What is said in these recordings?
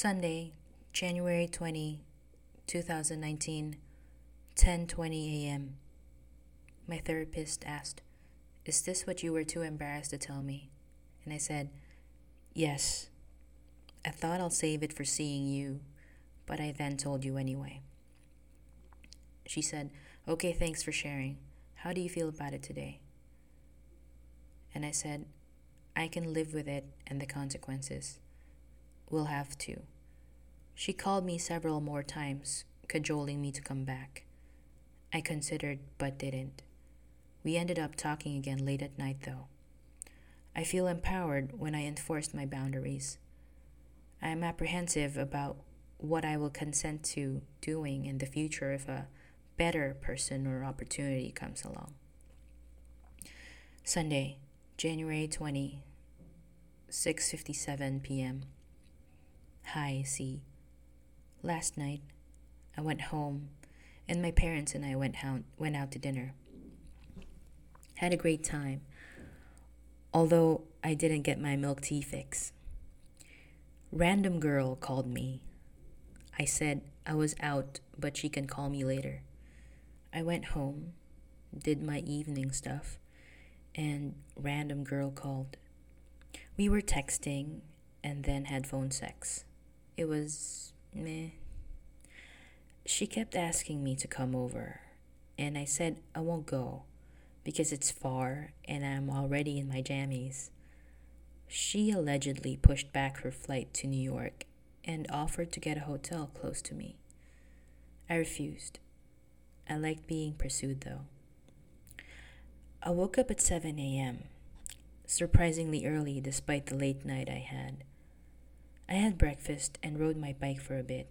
Sunday, January 20, 2019, 10:20 a.m. My therapist asked, "Is this what you were too embarrassed to tell me?" And I said, "Yes. I thought I'll save it for seeing you, but I then told you anyway." She said, "Okay, thanks for sharing. How do you feel about it today?" And I said, "I can live with it and the consequences." We'll have to. She called me several more times, cajoling me to come back. I considered, but didn't. We ended up talking again late at night, though. I feel empowered when I enforced my boundaries. I am apprehensive about what I will consent to doing in the future if a better person or opportunity comes along. Sunday, January 20, 6:57 p.m. Hi, C. Last night, I went home, and my parents and I went out, went out to dinner. Had a great time, although I didn't get my milk tea fix. Random girl called me. I said I was out, but she can call me later. I went home, did my evening stuff, and random girl called. We were texting and then had phone sex. It was meh. She kept asking me to come over, and I said I won't go because it's far and I'm already in my jammies. She allegedly pushed back her flight to New York and offered to get a hotel close to me. I refused. I liked being pursued though. I woke up at 7 a.m., surprisingly early despite the late night I had. I had breakfast and rode my bike for a bit.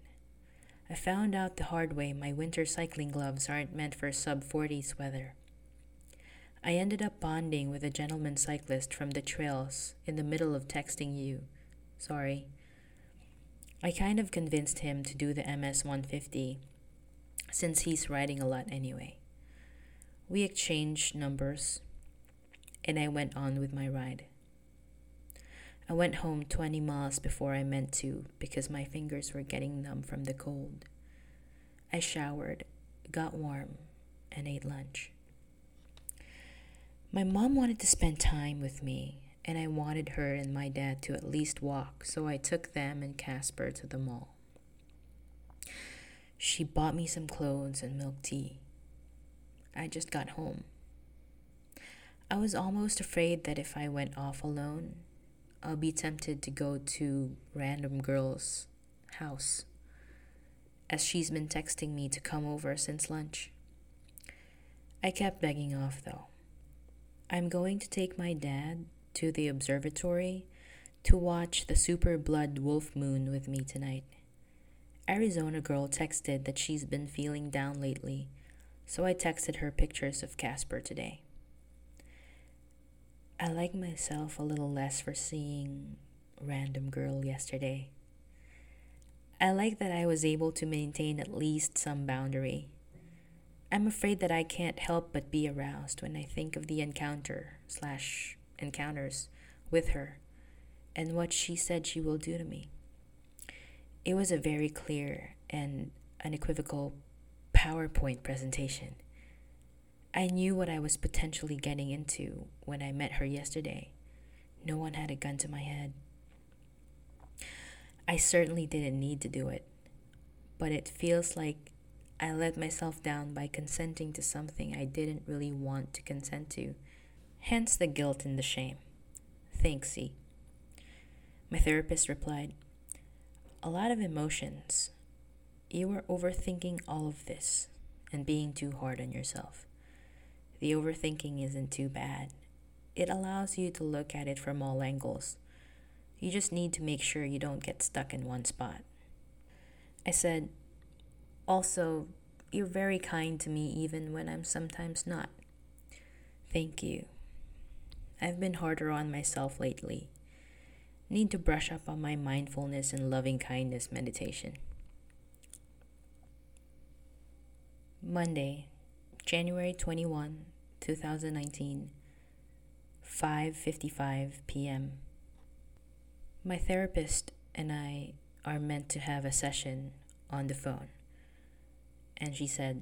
I found out the hard way my winter cycling gloves aren't meant for sub 40s weather. I ended up bonding with a gentleman cyclist from the trails in the middle of texting you. Sorry. I kind of convinced him to do the MS 150 since he's riding a lot anyway. We exchanged numbers and I went on with my ride. I went home 20 miles before I meant to because my fingers were getting numb from the cold. I showered, got warm, and ate lunch. My mom wanted to spend time with me, and I wanted her and my dad to at least walk, so I took them and Casper to the mall. She bought me some clothes and milk tea. I just got home. I was almost afraid that if I went off alone, I'll be tempted to go to random girl's house, as she's been texting me to come over since lunch. I kept begging off though. I'm going to take my dad to the observatory to watch the super blood wolf moon with me tonight. Arizona girl texted that she's been feeling down lately, so I texted her pictures of Casper today. I like myself a little less for seeing random girl yesterday. I like that I was able to maintain at least some boundary. I'm afraid that I can't help but be aroused when I think of the encounter slash encounters with her and what she said she will do to me. It was a very clear and unequivocal PowerPoint presentation. I knew what I was potentially getting into when I met her yesterday. No one had a gun to my head. I certainly didn't need to do it, but it feels like I let myself down by consenting to something I didn't really want to consent to. Hence the guilt and the shame. Thanks, C. My therapist replied, A lot of emotions. You are overthinking all of this and being too hard on yourself. The overthinking isn't too bad. It allows you to look at it from all angles. You just need to make sure you don't get stuck in one spot. I said, Also, you're very kind to me even when I'm sometimes not. Thank you. I've been harder on myself lately. Need to brush up on my mindfulness and loving kindness meditation. Monday, January 21, 2019, 5:55 p.m. My therapist and I are meant to have a session on the phone. And she said,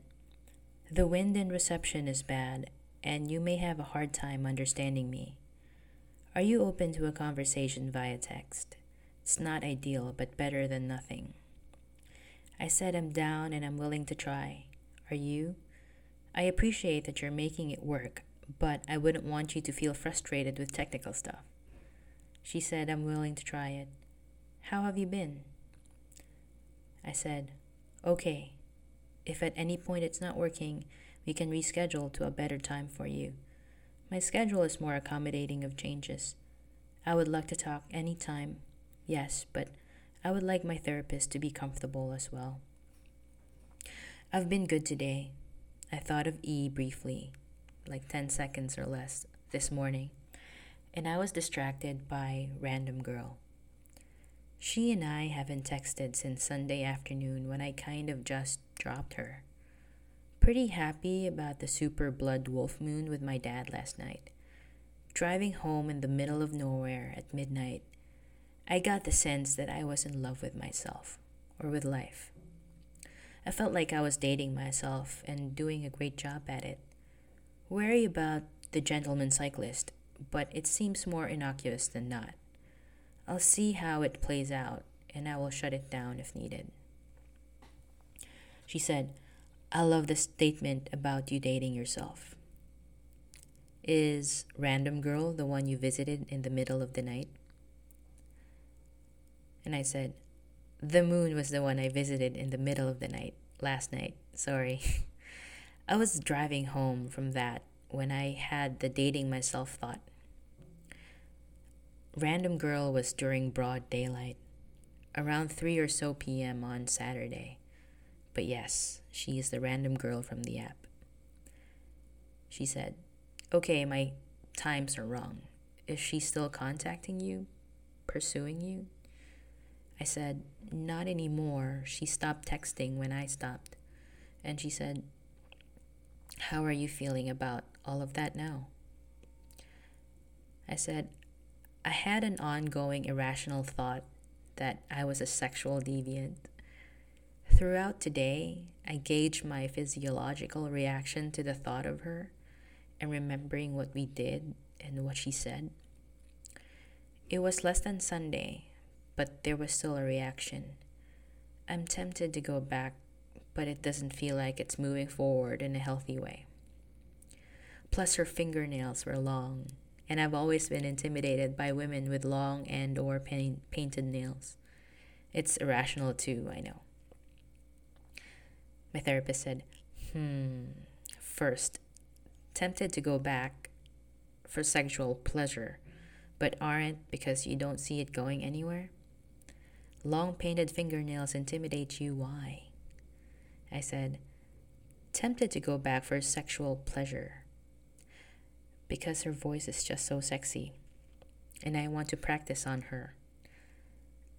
The wind and reception is bad, and you may have a hard time understanding me. Are you open to a conversation via text? It's not ideal, but better than nothing. I said I'm down and I'm willing to try. Are you? I appreciate that you're making it work, but I wouldn't want you to feel frustrated with technical stuff. She said, I'm willing to try it. How have you been? I said, Okay. If at any point it's not working, we can reschedule to a better time for you. My schedule is more accommodating of changes. I would like to talk any time, yes, but I would like my therapist to be comfortable as well. I've been good today. I thought of E briefly, like 10 seconds or less, this morning, and I was distracted by Random Girl. She and I haven't texted since Sunday afternoon when I kind of just dropped her pretty happy about the super blood wolf moon with my dad last night. Driving home in the middle of nowhere at midnight, I got the sense that I was in love with myself or with life. I felt like I was dating myself and doing a great job at it. Wary about the gentleman cyclist, but it seems more innocuous than not. I'll see how it plays out and I will shut it down if needed. She said, I love the statement about you dating yourself. Is Random Girl the one you visited in the middle of the night? And I said, The moon was the one I visited in the middle of the night last night. Sorry. I was driving home from that when I had the dating myself thought. Random Girl was during broad daylight, around 3 or so p.m. on Saturday. But yes, she is the random girl from the app. She said, Okay, my times are wrong. Is she still contacting you? Pursuing you? I said, Not anymore. She stopped texting when I stopped. And she said, How are you feeling about all of that now? I said, I had an ongoing irrational thought that I was a sexual deviant. Throughout today, I gauged my physiological reaction to the thought of her and remembering what we did and what she said. It was less than Sunday, but there was still a reaction. I'm tempted to go back, but it doesn't feel like it's moving forward in a healthy way. Plus her fingernails were long, and I've always been intimidated by women with long and or paint- painted nails. It's irrational too, I know. My therapist said, hmm, first, tempted to go back for sexual pleasure, but aren't because you don't see it going anywhere? Long painted fingernails intimidate you. Why? I said, tempted to go back for sexual pleasure because her voice is just so sexy and I want to practice on her.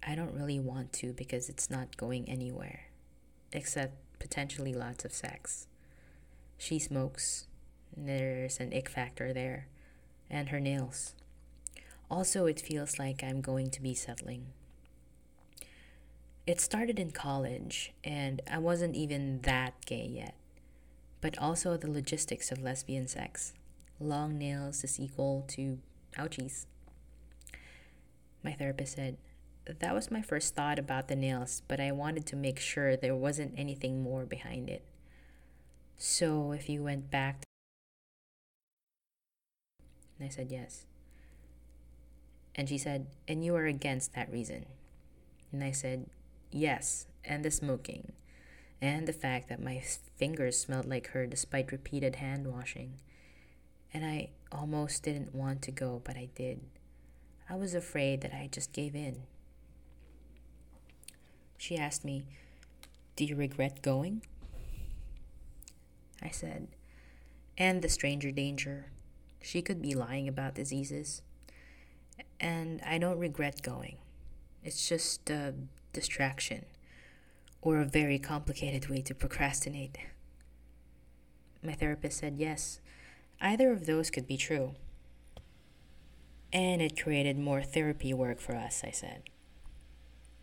I don't really want to because it's not going anywhere except potentially lots of sex. She smokes, there's an ick factor there, and her nails. Also, it feels like I'm going to be settling. It started in college, and I wasn't even that gay yet. But also the logistics of lesbian sex. Long nails is equal to ouchies. My therapist said, that was my first thought about the nails, but I wanted to make sure there wasn't anything more behind it. So if you went back, and I said yes. And she said, and you are against that reason. And I said, yes, and the smoking, and the fact that my fingers smelled like her despite repeated hand washing. And I almost didn't want to go, but I did. I was afraid that I just gave in. She asked me, Do you regret going? I said, And the stranger danger. She could be lying about diseases. And I don't regret going. It's just a distraction or a very complicated way to procrastinate. My therapist said yes, either of those could be true. And it created more therapy work for us, I said.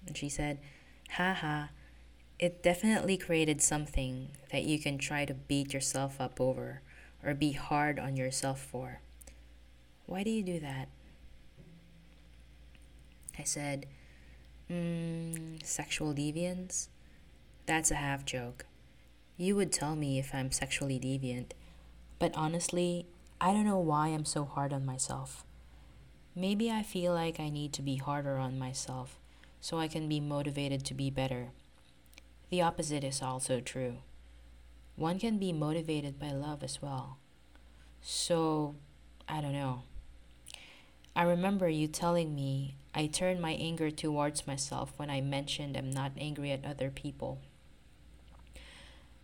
And she said, Haha, it definitely created something that you can try to beat yourself up over or be hard on yourself for. Why do you do that? I said, mm, Sexual deviance? That's a half joke. You would tell me if I'm sexually deviant, but honestly, I don't know why I'm so hard on myself. Maybe I feel like I need to be harder on myself so I can be motivated to be better. The opposite is also true. One can be motivated by love as well. So, I don't know. I remember you telling me I turned my anger towards myself when I mentioned I'm not angry at other people.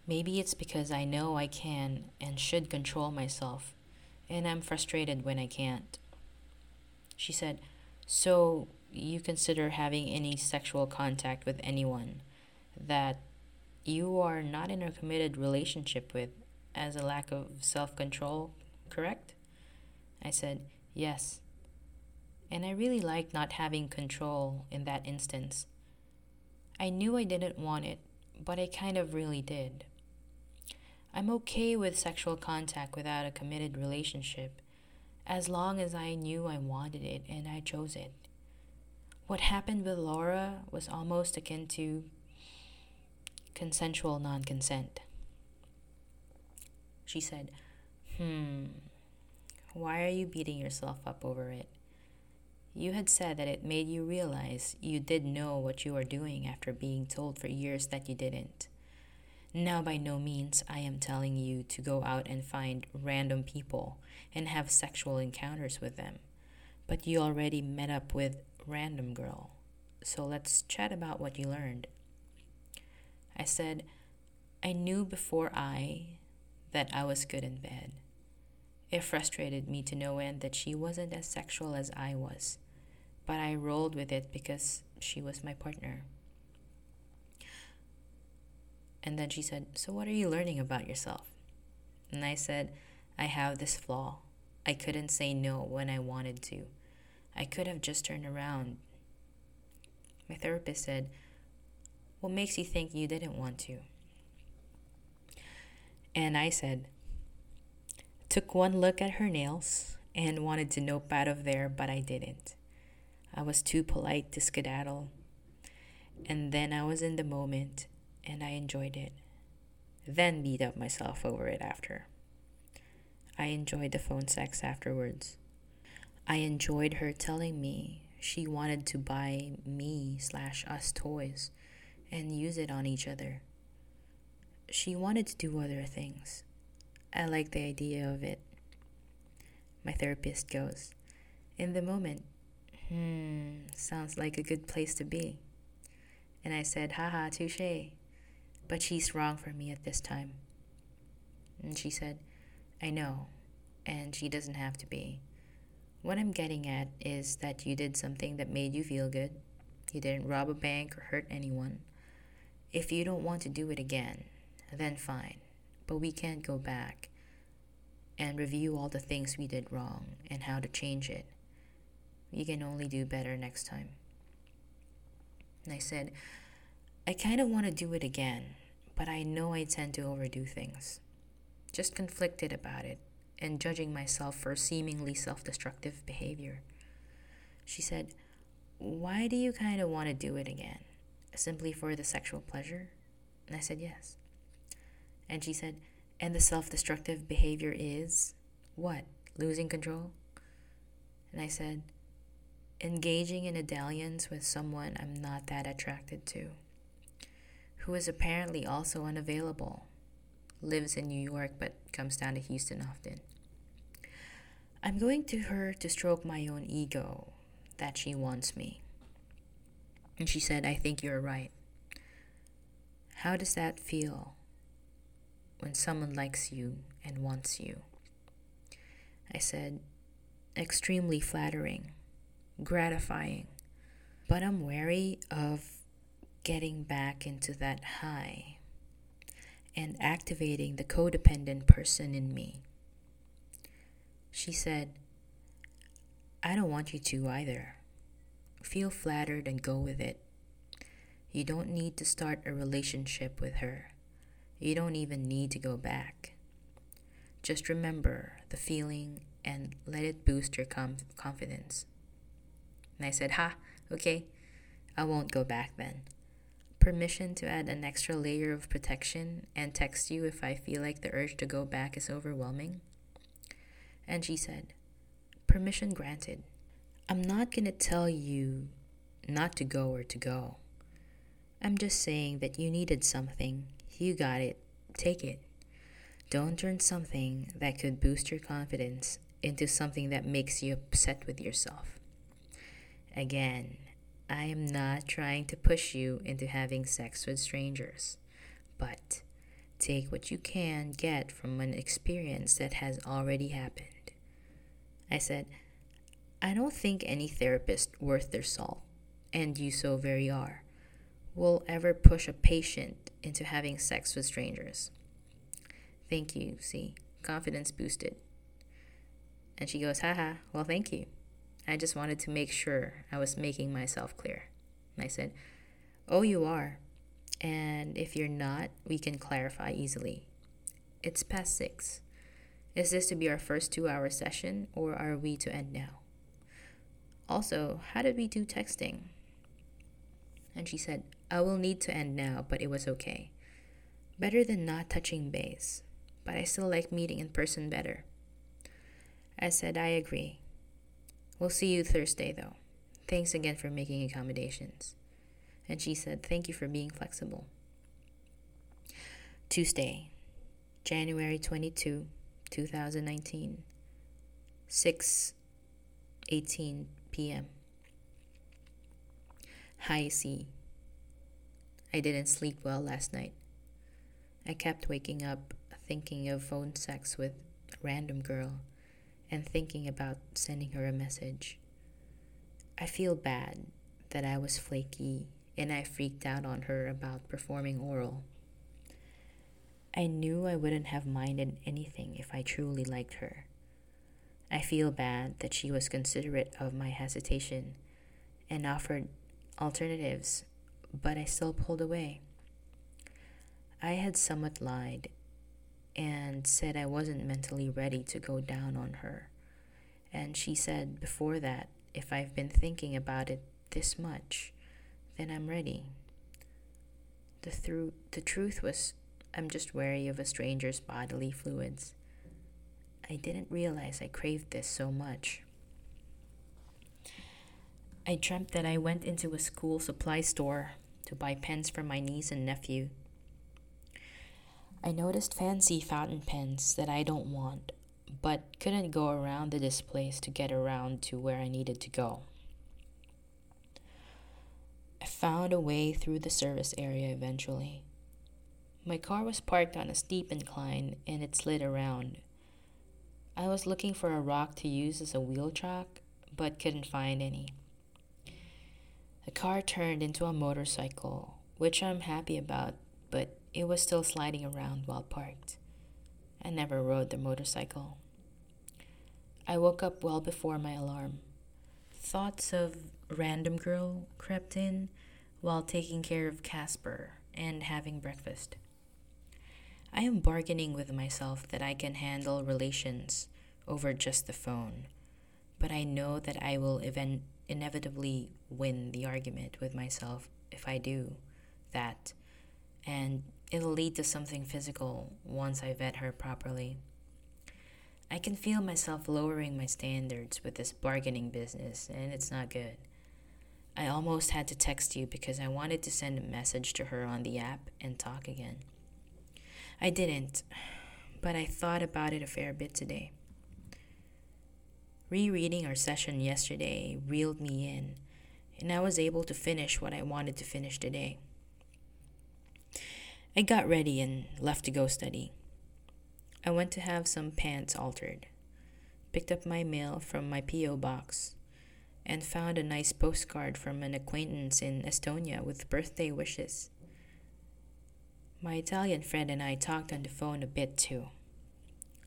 Maybe it's because I know I can and should control myself, and I'm frustrated when I can't. She said, So you consider having any sexual contact with anyone that you are not in a committed relationship with as a lack of self control, correct? I said, Yes. And I really liked not having control in that instance. I knew I didn't want it, but I kind of really did. I'm okay with sexual contact without a committed relationship, as long as I knew I wanted it and I chose it. What happened with Laura was almost akin to consensual non consent. She said, Hmm, why are you beating yourself up over it? You had said that it made you realize you did know what you were doing after being told for years that you didn't. Now, by no means I am telling you to go out and find random people and have sexual encounters with them, but you already met up with random girl. So let's chat about what you learned. I said, I knew before I that I was good in bed. It frustrated me to no end that she wasn't as sexual as I was, but I rolled with it because she was my partner. And then she said, So, what are you learning about yourself? And I said, I have this flaw. I couldn't say no when I wanted to. I could have just turned around. My therapist said, What makes you think you didn't want to? And I said, Took one look at her nails and wanted to nope out of there, but I didn't. I was too polite to skedaddle. And then I was in the moment and I enjoyed it. Then beat up myself over it after. I enjoyed the phone sex afterwards. I enjoyed her telling me she wanted to buy me slash us toys and use it on each other. She wanted to do other things. I like the idea of it. My therapist goes, In the moment, hmm, sounds like a good place to be. And I said, haha, touche. But she's wrong for me at this time. And she said, I know, and she doesn't have to be. What I'm getting at is that you did something that made you feel good. You didn't rob a bank or hurt anyone. If you don't want to do it again, then fine. But we can't go back and review all the things we did wrong and how to change it. We can only do better next time. And I said, I kind of want to do it again, but I know I tend to overdo things. Just conflicted about it and judging myself for seemingly self destructive behavior. She said, Why do you kind of want to do it again? Simply for the sexual pleasure? And I said, Yes. And she said, And the self destructive behavior is what? Losing control? And I said, Engaging in a dalliance with someone I'm not that attracted to, who is apparently also unavailable, lives in New York but comes down to Houston often. I'm going to her to stroke my own ego that she wants me. And she said, I think you're right. How does that feel when someone likes you and wants you? I said, extremely flattering, gratifying, but I'm wary of getting back into that high and activating the codependent person in me. She said, I don't want you to either. Feel flattered and go with it. You don't need to start a relationship with her. You don't even need to go back. Just remember the feeling and let it boost your com- confidence. And I said, Ha, okay, I won't go back then. Permission to add an extra layer of protection and text you if I feel like the urge to go back is overwhelming? And she said, Permission granted. I'm not to tell you not to go or to go. I'm just saying that you needed something. You got it. Take it. Don't turn something that could boost your confidence into something that makes you upset with yourself. Again, I am not trying to push you into having sex with strangers, but take what you can get from an experience that has already happened. I said, I don't think any therapist worth their salt, and you so very are, will ever push a patient into having sex with strangers. Thank you, see, confidence boosted. And she goes, haha, well, thank you. I just wanted to make sure I was making myself clear. And I said, Oh, you are. And if you're not, we can clarify easily. It's past six. Is this to be our first two hour session, or are we to end now? Also, how did we do texting? And she said, I will need to end now, but it was okay. Better than not touching base, but I still like meeting in person better. I said, I agree. We'll see you Thursday, though. Thanks again for making accommodations. And she said, Thank you for being flexible. Tuesday, January 22, 2019, 6 18 p.m. Hi, C. I didn't sleep well last night. I kept waking up thinking of phone sex with a random girl and thinking about sending her a message. I feel bad that I was flaky and I freaked out on her about performing oral. I knew I wouldn't have minded anything if I truly liked her. I feel bad that she was considerate of my hesitation and offered alternatives, but I still pulled away. I had somewhat lied and said I wasn't mentally ready to go down on her. And she said before that, if I've been thinking about it this much, then I'm ready. The, thru- the truth was, I'm just wary of a stranger's bodily fluids. I didn't realize I craved this so much. I dreamt that I went into a school supply store to buy pens for my niece and nephew. I noticed fancy fountain pens that I don't want, but couldn't go around the displays to get around to where I needed to go. I found a way through the service area eventually. My car was parked on a steep incline and it slid around. I was looking for a rock to use as a wheel track, but couldn't find any. The car turned into a motorcycle, which I'm happy about, it was still sliding around while parked. I never rode the motorcycle. I woke up well before my alarm. Thoughts of random girl crept in while taking care of Casper and having breakfast. I am bargaining with myself that I can handle relations over just the phone, but I know that I will even inevitably win the argument with myself if I do that, and it'll lead to something physical once I vet her properly. I can feel myself lowering my standards with this bargaining business, and it's not good. I almost had to text you because I wanted to send a message to her on the app and talk again. I didn't, but I thought about it a fair bit today. Rereading our session yesterday reeled me in, and I was able to finish what I wanted to finish today. I got ready and left to go study. I went to have some pants altered, picked up my mail from my P.O. box, and found a nice postcard from an acquaintance in Estonia with birthday wishes. My Italian friend and I talked on the phone a bit too.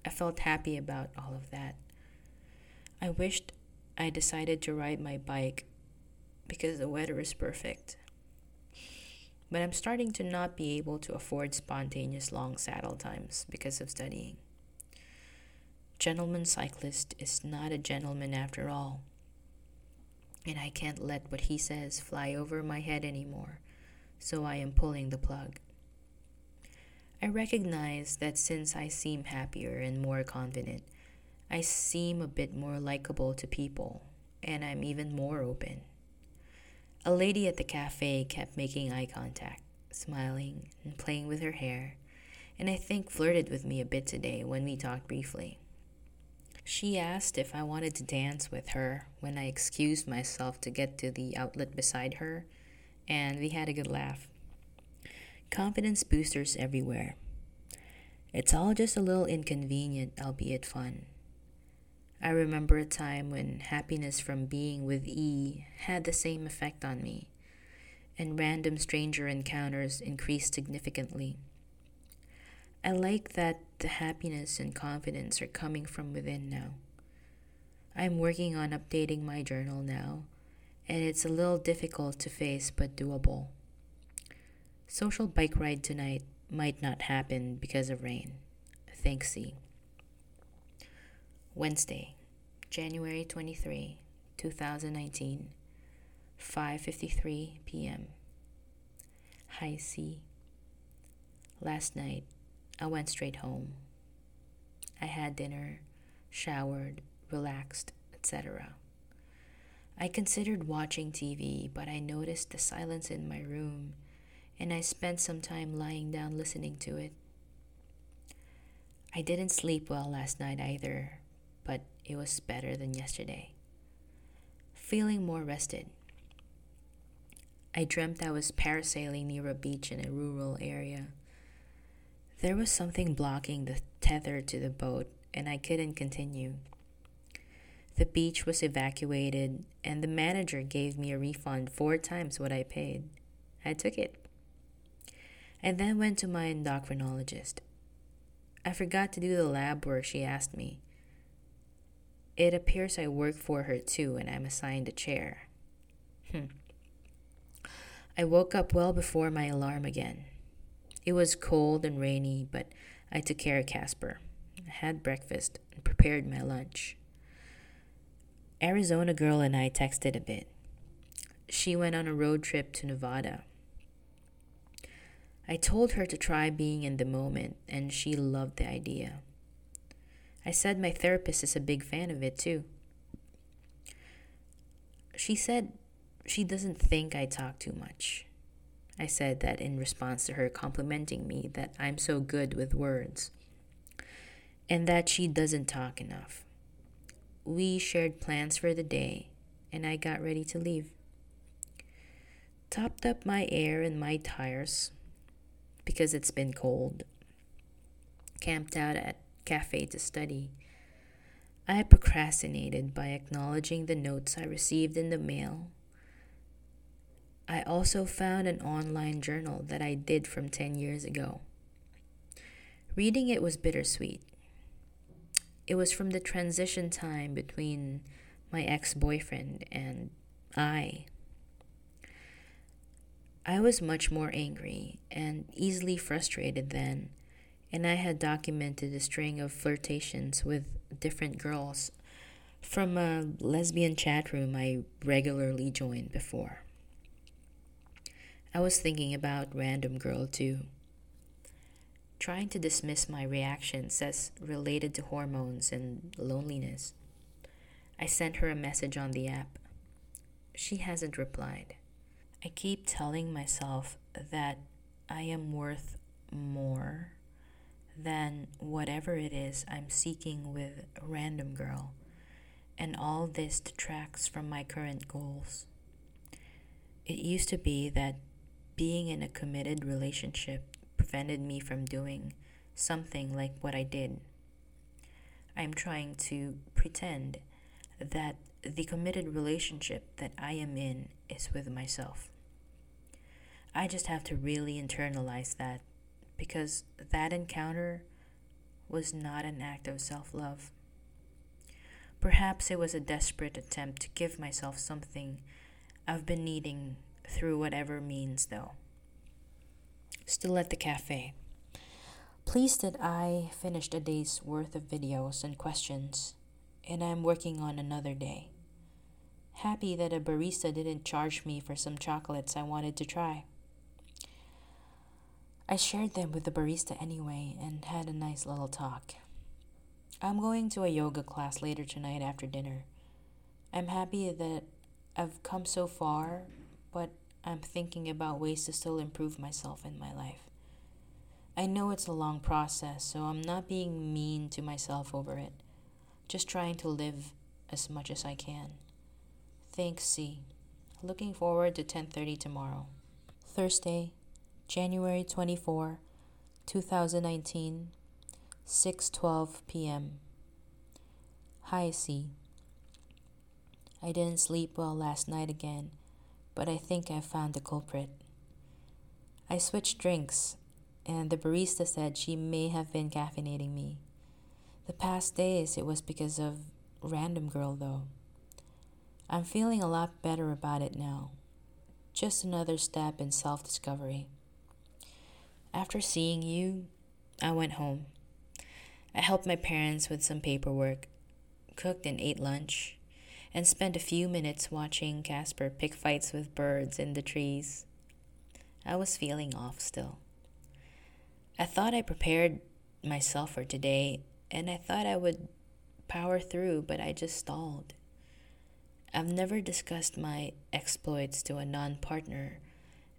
I felt happy about all of that. I wished I decided to ride my bike because the weather is perfect. But I'm starting to not be able to afford spontaneous long saddle times because of studying. Gentleman cyclist is not a gentleman after all, and I can't let what he says fly over my head anymore, so I am pulling the plug. I recognize that since I seem happier and more confident, I seem a bit more likable to people, and I'm even more open. A lady at the cafe kept making eye contact, smiling and playing with her hair, and I think flirted with me a bit today when we talked briefly. She asked if I wanted to dance with her when I excused myself to get to the outlet beside her, and we had a good laugh. Confidence boosters everywhere. It's all just a little inconvenient, albeit fun. I remember a time when happiness from being with E had the same effect on me, and random stranger encounters increased significantly. I like that the happiness and confidence are coming from within now. I'm working on updating my journal now, and it's a little difficult to face but doable. Social bike ride tonight might not happen because of rain. Thanks, C. Wednesday, January 23, 2019, 5:53 p.m. Hi C. Last night I went straight home. I had dinner, showered, relaxed, etc. I considered watching TV, but I noticed the silence in my room and I spent some time lying down listening to it. I didn't sleep well last night either, it was better than yesterday. Feeling more rested. I dreamt I was parasailing near a beach in a rural area. There was something blocking the tether to the boat, and I couldn't continue. The beach was evacuated, and the manager gave me a refund four times what I paid. I took it. I then went to my endocrinologist. I forgot to do the lab work she asked me. It appears I work for her too, and I'm assigned a chair. Hmm. I woke up well before my alarm again. It was cold and rainy, but I took care of Casper. I had breakfast and prepared my lunch. Arizona girl and I texted a bit. She went on a road trip to Nevada. I told her to try being in the moment, and she loved the idea. I said my therapist is a big fan of it too. She said she doesn't think I talk too much. I said that in response to her complimenting me that I'm so good with words and that she doesn't talk enough. We shared plans for the day and I got ready to leave. Topped up my air and my tires because it's been cold. Camped out at cafe to study. I procrastinated by acknowledging the notes I received in the mail I also found an online journal that I did from 10 years ago. Reading it was bittersweet. It was from the transition time between my ex boyfriend and I. I was much more angry and easily frustrated then, and I had documented a string of flirtations with different girls from a lesbian chat room I regularly joined before. I was thinking about Random Girl too. Trying to dismiss my reactions as related to hormones and loneliness. I sent her a message on the app. She hasn't replied. I keep telling myself that I am worth more than whatever it is I'm seeking with Random Girl, and all this detracts from my current goals. It used to be that being in a committed relationship prevented me from doing something like what I did. I'm trying to pretend that the committed relationship that I am in is with myself. I just have to really internalize that because that encounter was not an act of self love. Perhaps it was a desperate attempt to give myself something I've been needing through whatever means, though. Still at the cafe. Pleased that I finished a day's worth of videos and questions, and I'm working on another day. Happy that a barista didn't charge me for some chocolates I wanted to try. I shared them with the barista anyway and had a nice little talk. I'm going to a yoga class later tonight after dinner. I'm happy that I've come so far, but I'm thinking about ways to still improve myself in my life. I know it's a long process, so I'm not being mean to myself over it. Just trying to live as much as I can. Thanks, C. Looking forward to 10:30 tomorrow. Thursday, January 24, 2019, 6:12 p.m. Hi, C. I didn't sleep well last night again, but I think I found the culprit. I switched drinks, and the barista said she may have been caffeinating me. The past days it was because of Random Girl, though. I'm feeling a lot better about it now. Just another step in self discovery. After seeing you, I went home. I helped my parents with some paperwork, cooked and ate lunch, and spent a few minutes watching Casper pick fights with birds in the trees. I was feeling off still. I thought I prepared myself for today, and I thought I would power through, but I just stalled. I've never discussed my exploits to a non partner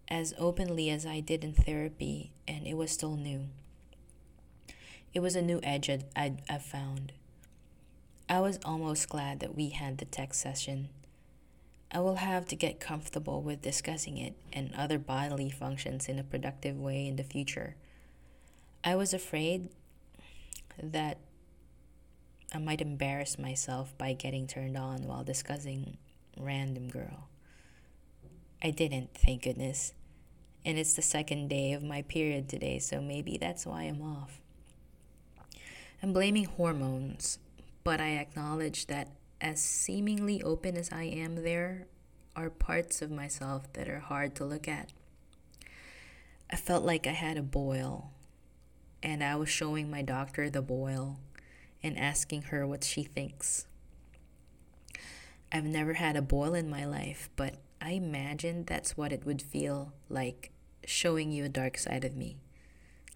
as openly as I did in therapy, and it was still new. It was a new edge I'd, I'd, found. I was almost glad that we had the text session. I will have to get comfortable with discussing it and other bodily functions in a productive way in the future. I was afraid that I might embarrass myself by getting turned on while discussing Random Girl. I didn't, thank goodness. And it's the second day of my period today, so maybe that's why I'm off. I'm blaming hormones, but I acknowledge that as seemingly open as I am, there are parts of myself that are hard to look at. I felt like I had a boil, and I was showing my doctor the boil and asking her what she thinks. I've never had a boil in my life, but I imagine that's what it would feel like showing you a dark side of me,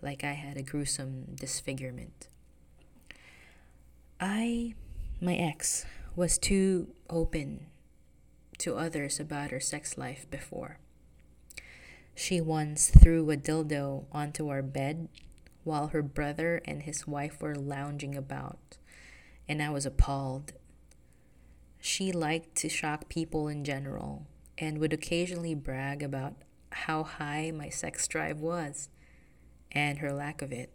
like I had a gruesome disfigurement. I, my ex, was too open to others about her sex life before. She once threw a dildo onto our bed while her brother and his wife were lounging about, and I was appalled. She liked to shock people in general and would occasionally brag about how high my sex drive was and her lack of it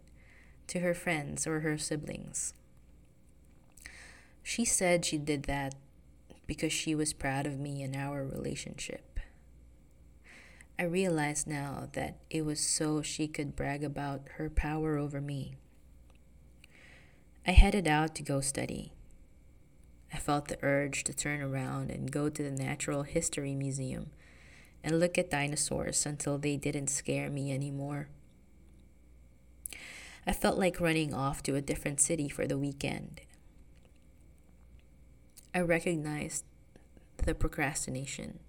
to her friends or her siblings. She said she did that because she was proud of me and our relationship. I realize now that it was so she could brag about her power over me. I headed out to go study. I felt the urge to turn around and go to the Natural History Museum and look at dinosaurs until they didn't scare me anymore. I felt like running off to a different city for the weekend. I recognized the procrastination,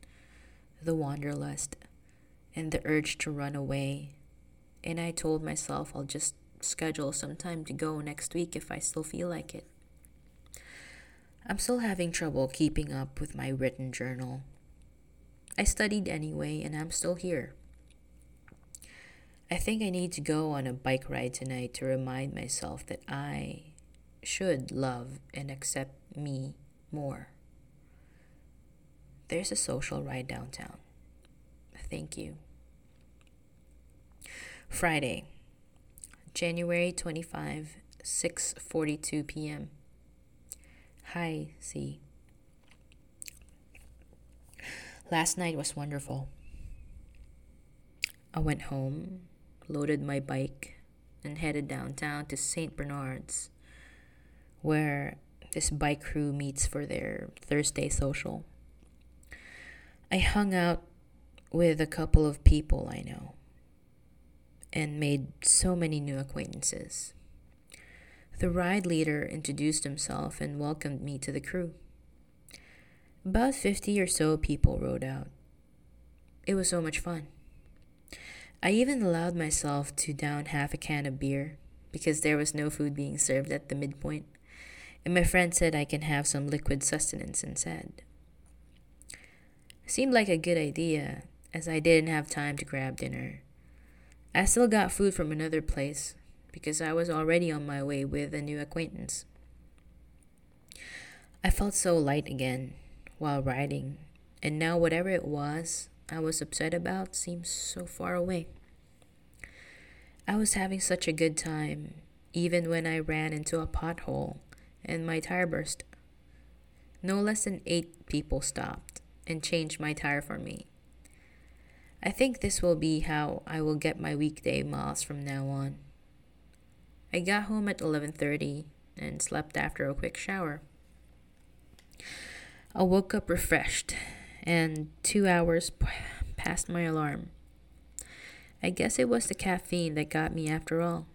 the wanderlust, and the urge to run away. And I told myself I'll just schedule some time to go next week if I still feel like it. I'm still having trouble keeping up with my written journal. I studied anyway, and I'm still here. I think I need to go on a bike ride tonight to remind myself that I should love and accept me more. There's a social ride downtown. Thank you. Friday, January 25, 6:42 p.m. Hi, C. Last night was wonderful. I went home, loaded my bike, and headed downtown to St. Bernard's, where this bike crew meets for their Thursday social. I hung out with a couple of people I know. and made so many new acquaintances. The ride leader introduced himself and welcomed me to the crew. About 50 or so people rode out. It was so much fun. I even allowed myself to down half a can of beer because there was no food being served at the midpoint, and my friend said I can have some liquid sustenance instead. Seemed like a good idea, as I didn't have time to grab dinner. I still got food from another place because I was already on my way with a new acquaintance. I felt so light again while riding, and now whatever it was I was upset about seemed so far away. I was having such a good time, even when I ran into a pothole and my tire burst. No less than eight people stopped and changed my tire for me. I think this will be how I will get my weekday miles from now on. I got home at 11:30 and slept after a quick shower. I woke up refreshed and 2 hours past my alarm. I guess it was the caffeine that got me after all.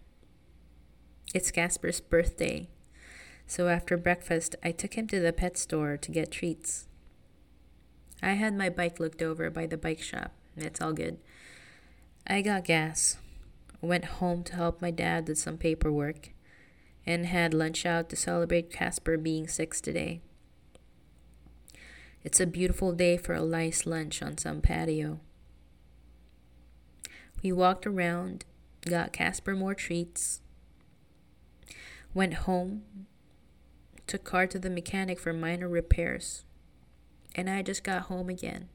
It's Casper's birthday, so after breakfast, I took him to the pet store to get treats. I had my bike looked over by the bike shop. It's all good. I got gas, went home to help my dad with some paperwork, and had lunch out to celebrate Casper being six today. It's a beautiful day for a nice lunch on some patio. We walked around, got Casper more treats, went home, took car to the mechanic for minor repairs and I just got home again.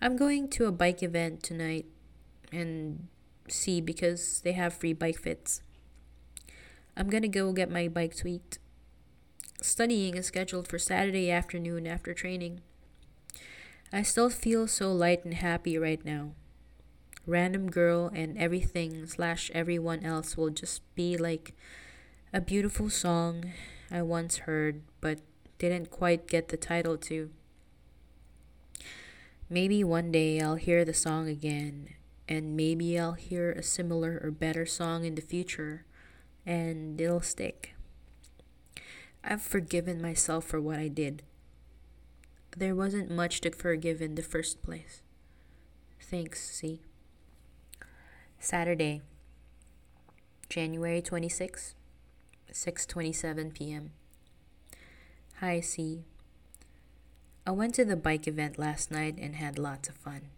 I'm going to a bike event tonight and see because they have free bike fits. I'm gonna go get my bike tweaked. Studying is scheduled for Saturday afternoon after training. I still feel so light and happy right now. Random girl and everything slash everyone else will just be like a beautiful song I once heard, but didn't quite get the title to. Maybe one day I'll hear the song again, and maybe I'll hear a similar or better song in the future, and it'll stick. I've forgiven myself for what I did. There wasn't much to forgive in the first place. Thanks, C. Saturday, January 26, 6:27 p.m. Hi, C. I went to the bike event last night and had lots of fun.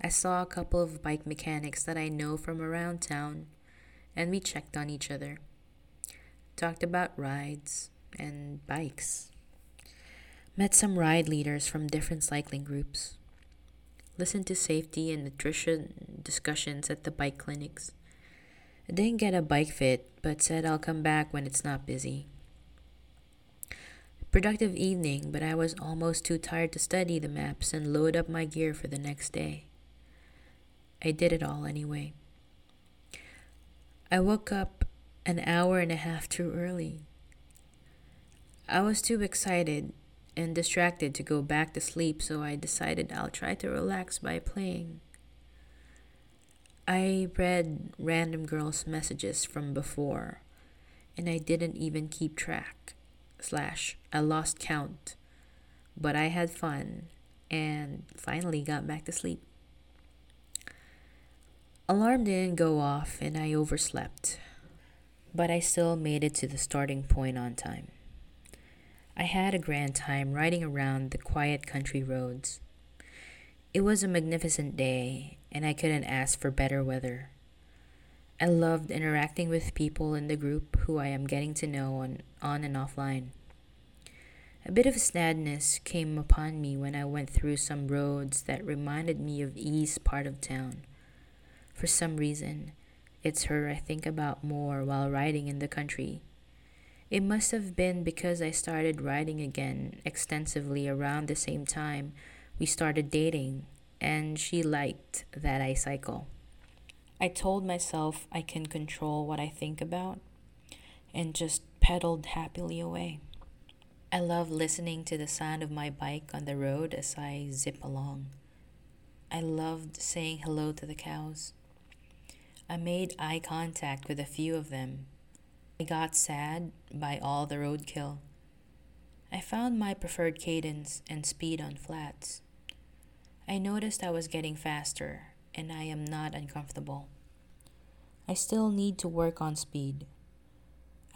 I saw a couple of bike mechanics that I know from around town, and we checked on each other. Talked about rides and bikes. Met some ride leaders from different cycling groups. Listened to safety and nutrition discussions at the bike clinics. I didn't get a bike fit, but said I'll come back when it's not busy. Productive evening, but I was almost too tired to study the maps and load up my gear for the next day. I did it all anyway. I woke up an hour and a half too early. I was too excited and distracted to go back to sleep, so I decided I'll try to relax by playing. I read random girls' messages from before, and I didn't even keep track slash I lost count, but I had fun and finally got back to sleep. Alarm didn't go off and I overslept, but I still made it to the starting point on time. I had a grand time riding around the quiet country roads. It was a magnificent day, and I couldn't ask for better weather. I loved interacting with people in the group who I am getting to know on, on and offline. A bit of sadness came upon me when I went through some roads that reminded me of East part of town. For some reason, it's her I think about more while riding in the country. It must have been because I started riding again extensively around the same time we started dating, and she liked that I cycle. I told myself I can control what I think about and just pedaled happily away. I love listening to the sound of my bike on the road as I zip along. I loved saying hello to the cows. I made eye contact with a few of them. I got sad by all the roadkill. I found my preferred cadence and speed on flats. I noticed I was getting faster, and I am not uncomfortable. I still need to work on speed.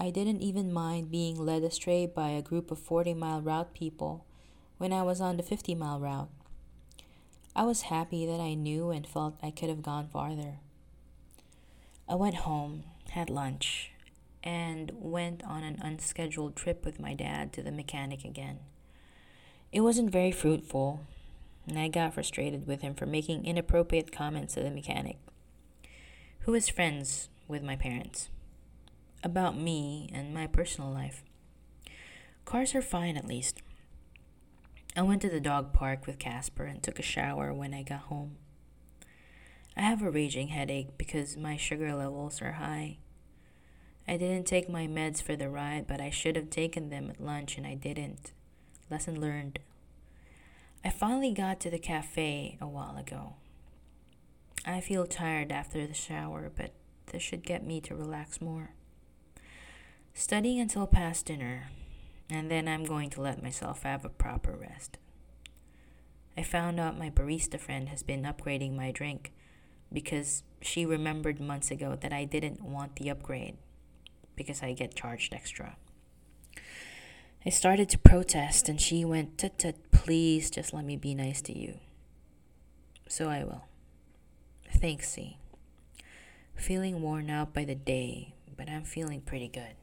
I didn't even mind being led astray by a group of 40 mile route people when I was on the 50 mile route. I was happy that I knew and felt I could have gone farther. I went home, had lunch, and went on an unscheduled trip with my dad to the mechanic again. It wasn't very fruitful, and I got frustrated with him for making inappropriate comments to the mechanic, who is friends with my parents, about me and my personal life. Cars are fine at least. I went to the dog park with Casper and took a shower when I got home. I have a raging headache because my sugar levels are high I didn't take my meds for the ride, but I should have taken them at lunch and I didn't. Lesson learned. I finally got to the cafe a while ago. I feel tired after the shower, but this should get me to relax more. Studying until past dinner, and then I'm going to let myself have a proper rest. I found out my barista friend has been upgrading my drink because she remembered months ago that I didn't want the upgrade because I get charged extra. I started to protest, and she went, Tut tut, please just let me be nice to you. So I will. Thanks, C. Feeling worn out by the day, but I'm feeling pretty good.